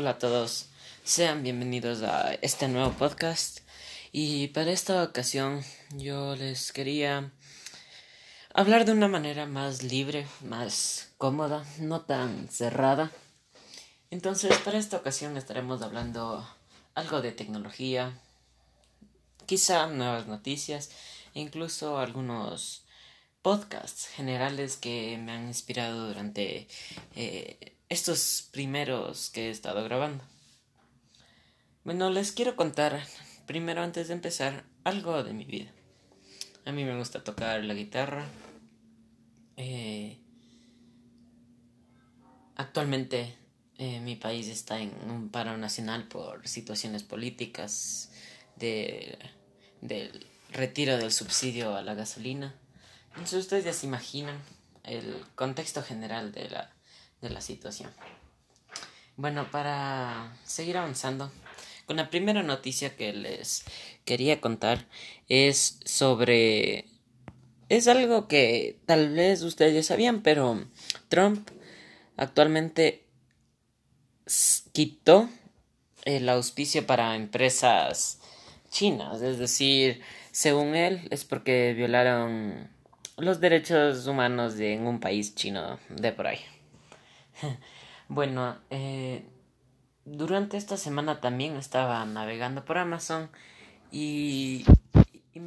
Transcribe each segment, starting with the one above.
Hola a todos, sean bienvenidos a este nuevo podcast y para esta ocasión yo les quería hablar de una manera más libre, más cómoda, no tan cerrada. Entonces para esta ocasión estaremos hablando algo de tecnología, quizá nuevas noticias incluso algunos podcasts generales que me han inspirado durante eh, estos primeros que he estado grabando. Bueno, les quiero contar primero antes de empezar algo de mi vida. A mí me gusta tocar la guitarra. Eh, actualmente eh, mi país está en un paro nacional por situaciones políticas de, del retiro del subsidio a la gasolina entonces ustedes ya se imaginan el contexto general de la, de la situación. Bueno, para seguir avanzando, con la primera noticia que les quería contar es sobre... Es algo que tal vez ustedes ya sabían, pero Trump actualmente quitó el auspicio para empresas chinas. Es decir, según él, es porque violaron los derechos humanos de, en un país chino de por ahí. bueno, eh, durante esta semana también estaba navegando por Amazon y,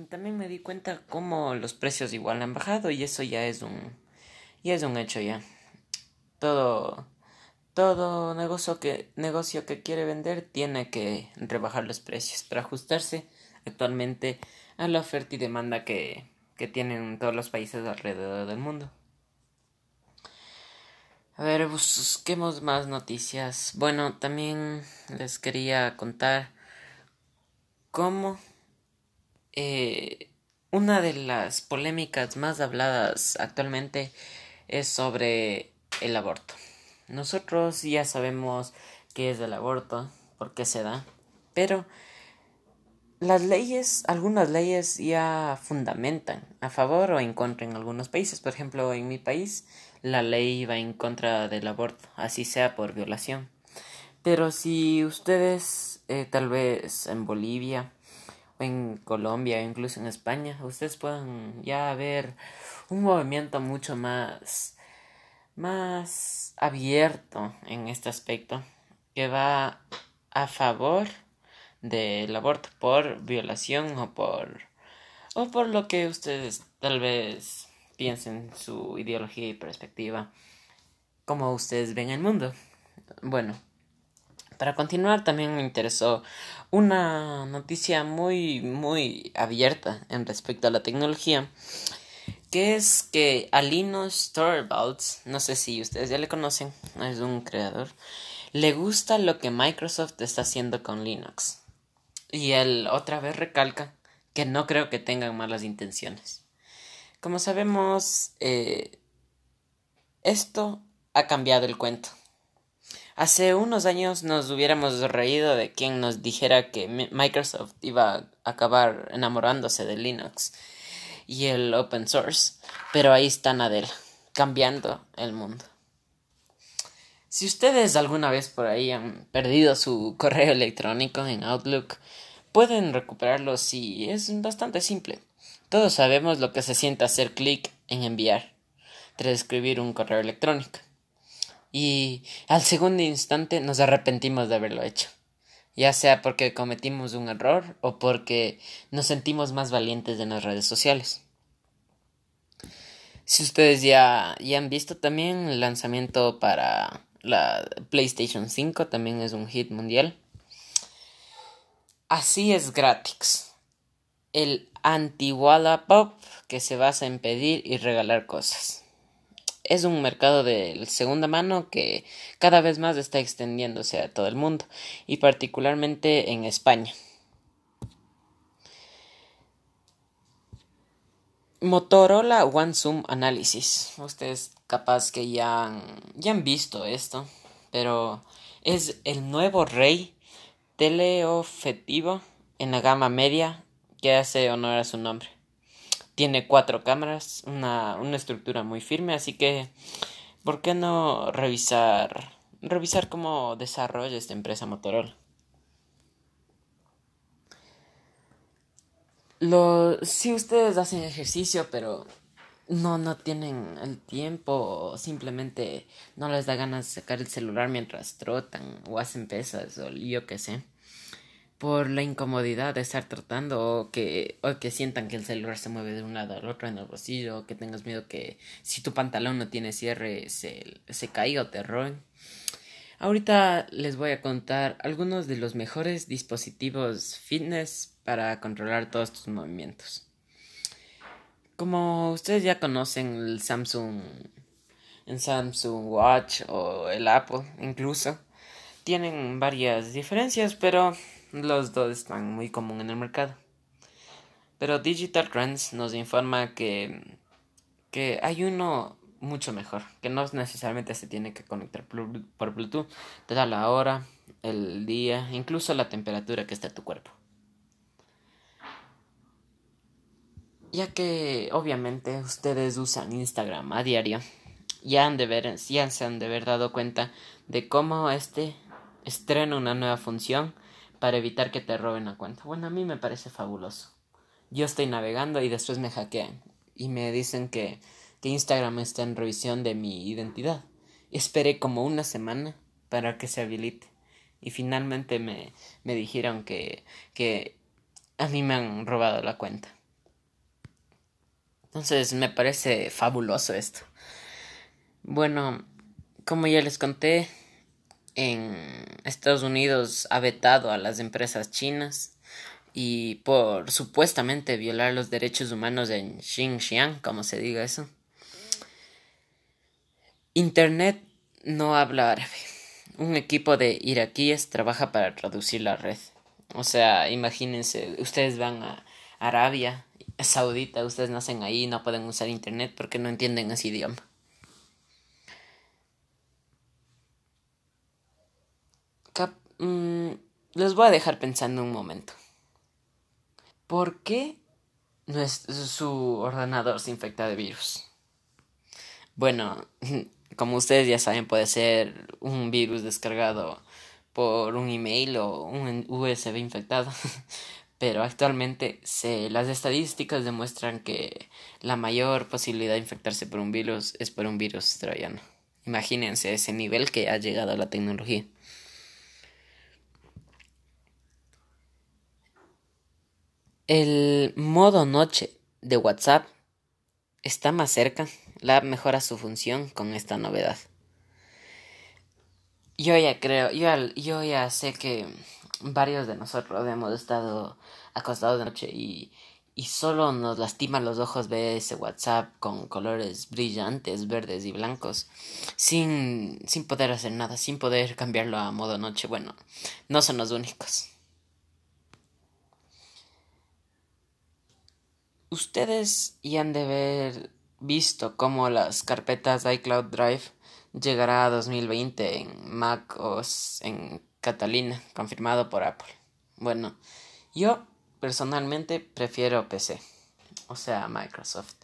también me di cuenta cómo los precios igual han bajado y eso ya es un ya es un hecho ya. Todo todo negocio que negocio que quiere vender tiene que rebajar los precios para ajustarse actualmente a la oferta y demanda que que tienen todos los países alrededor del mundo. A ver, busquemos más noticias. Bueno, también les quería contar cómo eh, una de las polémicas más habladas actualmente es sobre el aborto. Nosotros ya sabemos qué es el aborto, por qué se da, pero las leyes, algunas leyes ya fundamentan a favor o en contra en algunos países. Por ejemplo, en mi país la ley va en contra del aborto, así sea por violación. Pero si ustedes, eh, tal vez en Bolivia, o en Colombia, o incluso en España, ustedes pueden ya ver un movimiento mucho más, más abierto en este aspecto, que va a favor del aborto por violación o por o por lo que ustedes tal vez piensen su ideología y perspectiva como ustedes ven el mundo. Bueno, para continuar también me interesó una noticia muy muy abierta en respecto a la tecnología que es que Alinos Torvalds, no sé si ustedes ya le conocen, es un creador, le gusta lo que Microsoft está haciendo con Linux. Y él otra vez recalca que no creo que tengan malas intenciones. Como sabemos, eh, esto ha cambiado el cuento. Hace unos años nos hubiéramos reído de quien nos dijera que Microsoft iba a acabar enamorándose de Linux y el open source, pero ahí está Nadella, cambiando el mundo. Si ustedes alguna vez por ahí han perdido su correo electrónico en Outlook, pueden recuperarlo si es bastante simple. Todos sabemos lo que se siente hacer clic en enviar tras escribir un correo electrónico. Y al segundo instante nos arrepentimos de haberlo hecho, ya sea porque cometimos un error o porque nos sentimos más valientes en las redes sociales. Si ustedes ya, ya han visto también el lanzamiento para la PlayStation 5 también es un hit mundial. Así es gratis. El anti pop que se basa en pedir y regalar cosas. Es un mercado de segunda mano que cada vez más está extendiéndose a todo el mundo y particularmente en España. Motorola One Zoom Analysis. Ustedes capaz que ya han, ya han visto esto, pero es el nuevo rey teleobjetivo en la gama media que hace honor a su nombre. Tiene cuatro cámaras, una, una estructura muy firme, así que ¿por qué no revisar revisar cómo desarrolla esta empresa Motorola. Lo, si ustedes hacen ejercicio, pero no, no tienen el tiempo o simplemente no les da ganas de sacar el celular mientras trotan o hacen pesas o yo qué sé por la incomodidad de estar tratando o que, o que sientan que el celular se mueve de un lado al otro en el bolsillo o que tengas miedo que si tu pantalón no tiene cierre se, se caiga o te roben. Ahorita les voy a contar algunos de los mejores dispositivos fitness para controlar todos tus movimientos. Como ustedes ya conocen el Samsung, el Samsung Watch o el Apple incluso, tienen varias diferencias, pero los dos están muy común en el mercado. Pero Digital Trends nos informa que, que hay uno mucho mejor, que no necesariamente se tiene que conectar por Bluetooth, te da la hora, el día, incluso la temperatura que está en tu cuerpo. Ya que obviamente ustedes usan Instagram a diario, ya han de ver, ya se han de haber dado cuenta de cómo este estrena una nueva función para evitar que te roben la cuenta. Bueno, a mí me parece fabuloso. Yo estoy navegando y después me hackean y me dicen que, que Instagram está en revisión de mi identidad. Esperé como una semana para que se habilite y finalmente me, me dijeron que, que a mí me han robado la cuenta. Entonces me parece fabuloso esto. Bueno, como ya les conté, en Estados Unidos ha vetado a las empresas chinas y por supuestamente violar los derechos humanos en Xinjiang, como se diga eso. Internet no habla árabe. Un equipo de iraquíes trabaja para traducir la red. O sea, imagínense, ustedes van a Arabia Saudita, ustedes nacen ahí y no pueden usar internet porque no entienden ese idioma. Mm, les voy a dejar pensando un momento. ¿Por qué su ordenador se infecta de virus? Bueno, como ustedes ya saben, puede ser un virus descargado por un email o un USB infectado. Pero actualmente las estadísticas demuestran que la mayor posibilidad de infectarse por un virus es por un virus troyano. Imagínense ese nivel que ha llegado la tecnología. El modo noche de WhatsApp está más cerca. La mejora su función con esta novedad. Yo ya creo, yo, yo ya sé que varios de nosotros hemos estado acostados de noche y, y solo nos lastima los ojos ver ese WhatsApp con colores brillantes, verdes y blancos, sin, sin poder hacer nada, sin poder cambiarlo a modo noche. Bueno, no son los únicos. Ustedes ya han de haber visto cómo las carpetas iCloud Drive llegará a 2020 en Mac OS en Catalina, confirmado por Apple. Bueno, yo personalmente prefiero PC, o sea, Microsoft.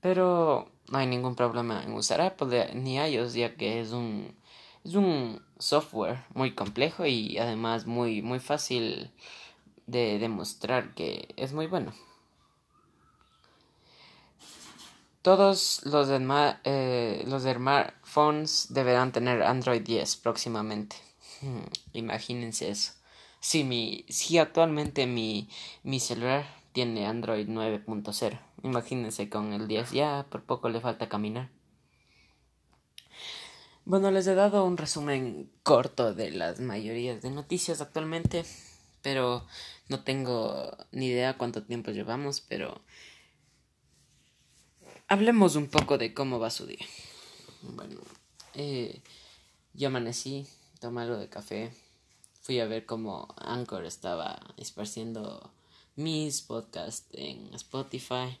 Pero no hay ningún problema en usar Apple ni iOS, ya que es un es un software muy complejo y además muy muy fácil de demostrar que es muy bueno. Todos los, eh, los smartphones deberán tener Android 10 próximamente. Hmm, imagínense eso. Si, mi, si actualmente mi, mi celular tiene Android 9.0, imagínense con el 10, ya por poco le falta caminar. Bueno, les he dado un resumen corto de las mayorías de noticias actualmente, pero no tengo ni idea cuánto tiempo llevamos, pero hablemos un poco de cómo va su día. Bueno, eh, yo amanecí, tomé algo de café, fui a ver cómo Anchor estaba esparciendo mis podcasts en Spotify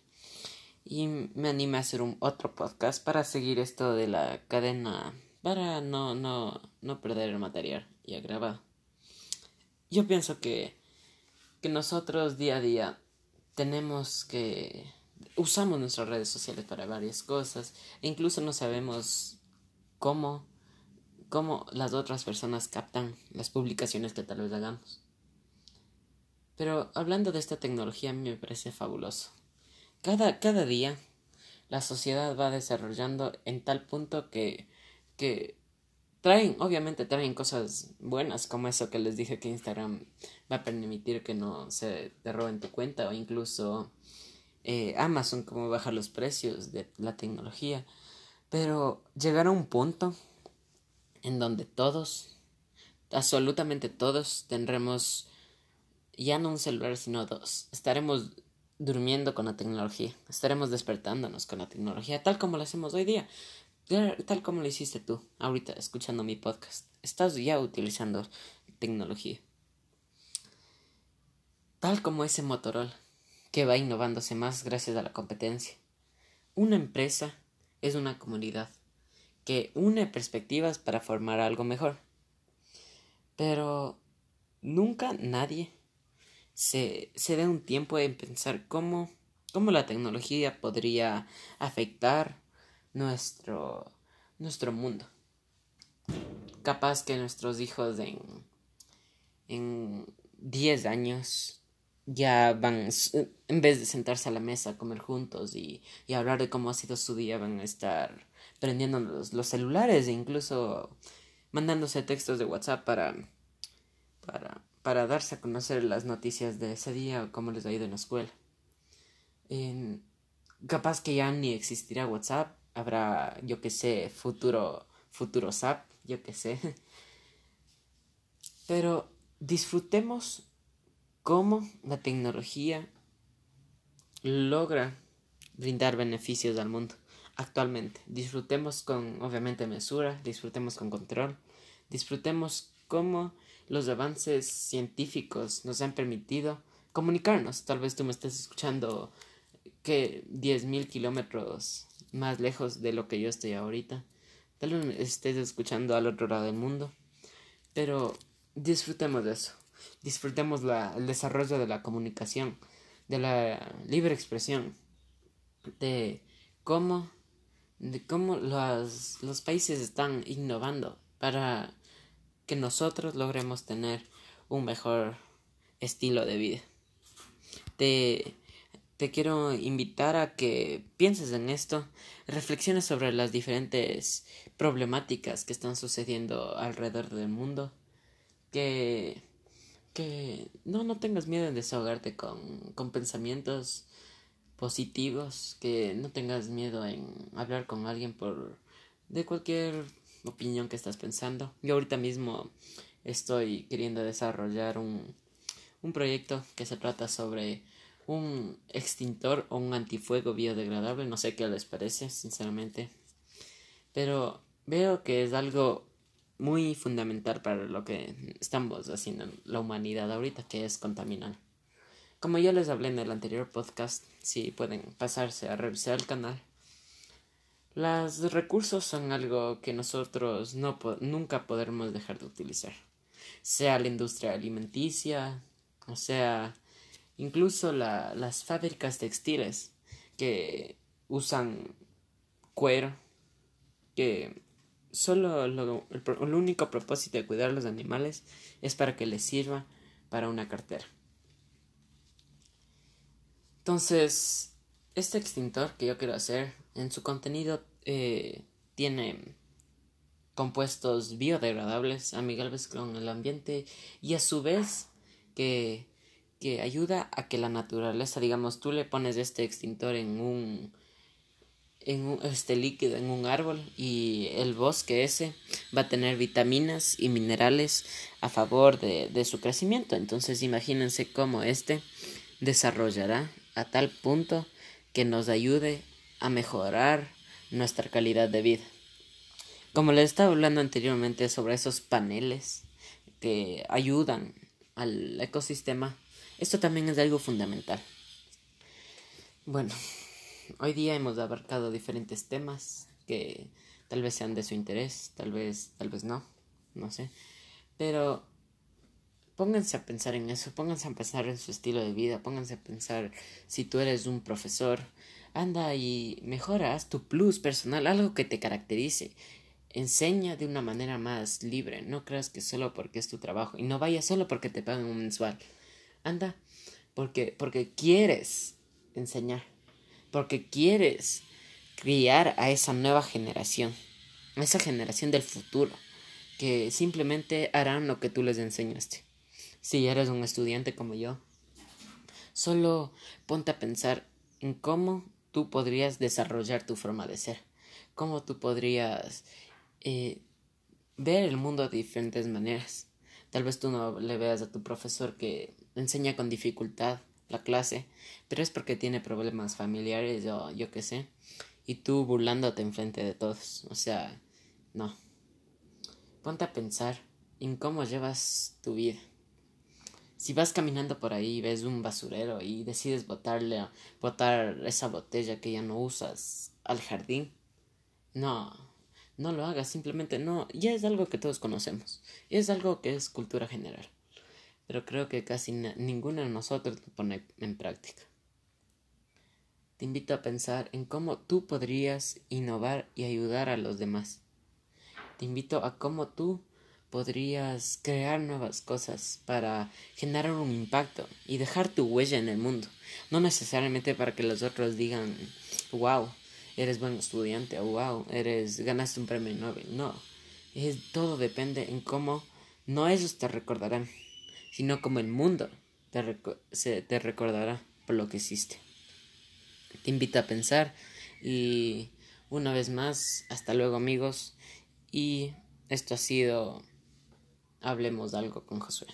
y me animé a hacer un otro podcast para seguir esto de la cadena para no no no perder el material ya grabado. Yo pienso que que nosotros día a día tenemos que usamos nuestras redes sociales para varias cosas e incluso no sabemos cómo cómo las otras personas captan las publicaciones que tal vez hagamos. Pero hablando de esta tecnología, a mí me parece fabuloso. Cada, cada día la sociedad va desarrollando en tal punto que, que traen, obviamente traen cosas buenas, como eso que les dije que Instagram va a permitir que no se te roben tu cuenta, o incluso eh, Amazon, como bajar los precios de la tecnología. Pero llegar a un punto en donde todos, absolutamente todos, tendremos ya no un celular, sino dos. Estaremos durmiendo con la tecnología, estaremos despertándonos con la tecnología, tal como lo hacemos hoy día, tal como lo hiciste tú, ahorita escuchando mi podcast. Estás ya utilizando tecnología. Tal como ese Motorola, que va innovándose más gracias a la competencia. Una empresa es una comunidad que une perspectivas para formar algo mejor. Pero nunca nadie se, se dé un tiempo en pensar cómo, cómo la tecnología podría afectar nuestro, nuestro mundo. Capaz que nuestros hijos en, en 10 años ya van, en vez de sentarse a la mesa a comer juntos y, y hablar de cómo ha sido su día, van a estar prendiendo los, celulares e incluso mandándose textos de WhatsApp para, para, para darse a conocer las noticias de ese día o cómo les ha ido en la escuela. capaz que ya ni existirá WhatsApp, habrá, yo que sé, futuro, futuro SAP, yo que sé. Pero disfrutemos cómo la tecnología logra brindar beneficios al mundo actualmente. Disfrutemos con, obviamente, mesura, disfrutemos con control, disfrutemos cómo los avances científicos nos han permitido comunicarnos. Tal vez tú me estés escuchando que 10.000 kilómetros más lejos de lo que yo estoy ahorita. Tal vez estés escuchando al otro lado del mundo. Pero disfrutemos de eso. Disfrutemos la, el desarrollo de la comunicación, de la libre expresión, de cómo de cómo los, los países están innovando para que nosotros logremos tener un mejor estilo de vida. Te, te quiero invitar a que pienses en esto, reflexiones sobre las diferentes problemáticas que están sucediendo alrededor del mundo, que, que no, no tengas miedo en desahogarte con, con pensamientos positivos, que no tengas miedo en hablar con alguien por de cualquier opinión que estás pensando. Yo ahorita mismo estoy queriendo desarrollar un, un proyecto que se trata sobre un extintor o un antifuego biodegradable, no sé qué les parece, sinceramente. Pero veo que es algo muy fundamental para lo que estamos haciendo en la humanidad ahorita, que es contaminar. Como ya les hablé en el anterior podcast, si pueden pasarse a revisar el canal. Los recursos son algo que nosotros no nunca podremos dejar de utilizar. Sea la industria alimenticia, o sea, incluso la, las fábricas textiles que usan cuero, que solo lo, el único propósito de cuidar a los animales es para que les sirva para una cartera. Entonces, este extintor que yo quiero hacer, en su contenido eh, tiene compuestos biodegradables, amigables con el ambiente y a su vez que, que ayuda a que la naturaleza, digamos, tú le pones este extintor en un en este líquido en un árbol y el bosque ese va a tener vitaminas y minerales a favor de, de su crecimiento. Entonces imagínense cómo este desarrollará a tal punto que nos ayude a mejorar nuestra calidad de vida. Como les estaba hablando anteriormente sobre esos paneles que ayudan al ecosistema, esto también es algo fundamental. Bueno, hoy día hemos abarcado diferentes temas que tal vez sean de su interés, tal vez, tal vez no, no sé. Pero Pónganse a pensar en eso, pónganse a pensar en su estilo de vida, pónganse a pensar si tú eres un profesor, anda y mejora, haz tu plus personal, algo que te caracterice. enseña de una manera más libre. No creas que solo porque es tu trabajo. Y no vayas solo porque te pagan un mensual. Anda porque, porque quieres enseñar. Porque quieres criar a esa nueva generación. A esa generación del futuro. Que simplemente harán lo que tú les enseñaste. Si eres un estudiante como yo. Solo ponte a pensar en cómo tú podrías desarrollar tu forma de ser. Cómo tú podrías eh, ver el mundo de diferentes maneras. Tal vez tú no le veas a tu profesor que enseña con dificultad la clase, pero es porque tiene problemas familiares o yo qué sé, y tú burlándote enfrente de todos. O sea, no. Ponte a pensar en cómo llevas tu vida. Si vas caminando por ahí y ves un basurero y decides botarle, botar esa botella que ya no usas al jardín, no, no lo hagas, simplemente no, ya es algo que todos conocemos, es algo que es cultura general, pero creo que casi ninguno de nosotros lo pone en práctica. Te invito a pensar en cómo tú podrías innovar y ayudar a los demás. Te invito a cómo tú podrías crear nuevas cosas para generar un impacto y dejar tu huella en el mundo. No necesariamente para que los otros digan, wow, eres buen estudiante wow, eres, ganaste un premio Nobel. No, es, todo depende en cómo no ellos te recordarán, sino como el mundo te, se, te recordará por lo que hiciste. Te invito a pensar y una vez más, hasta luego amigos y esto ha sido Hablemos de algo con Josué.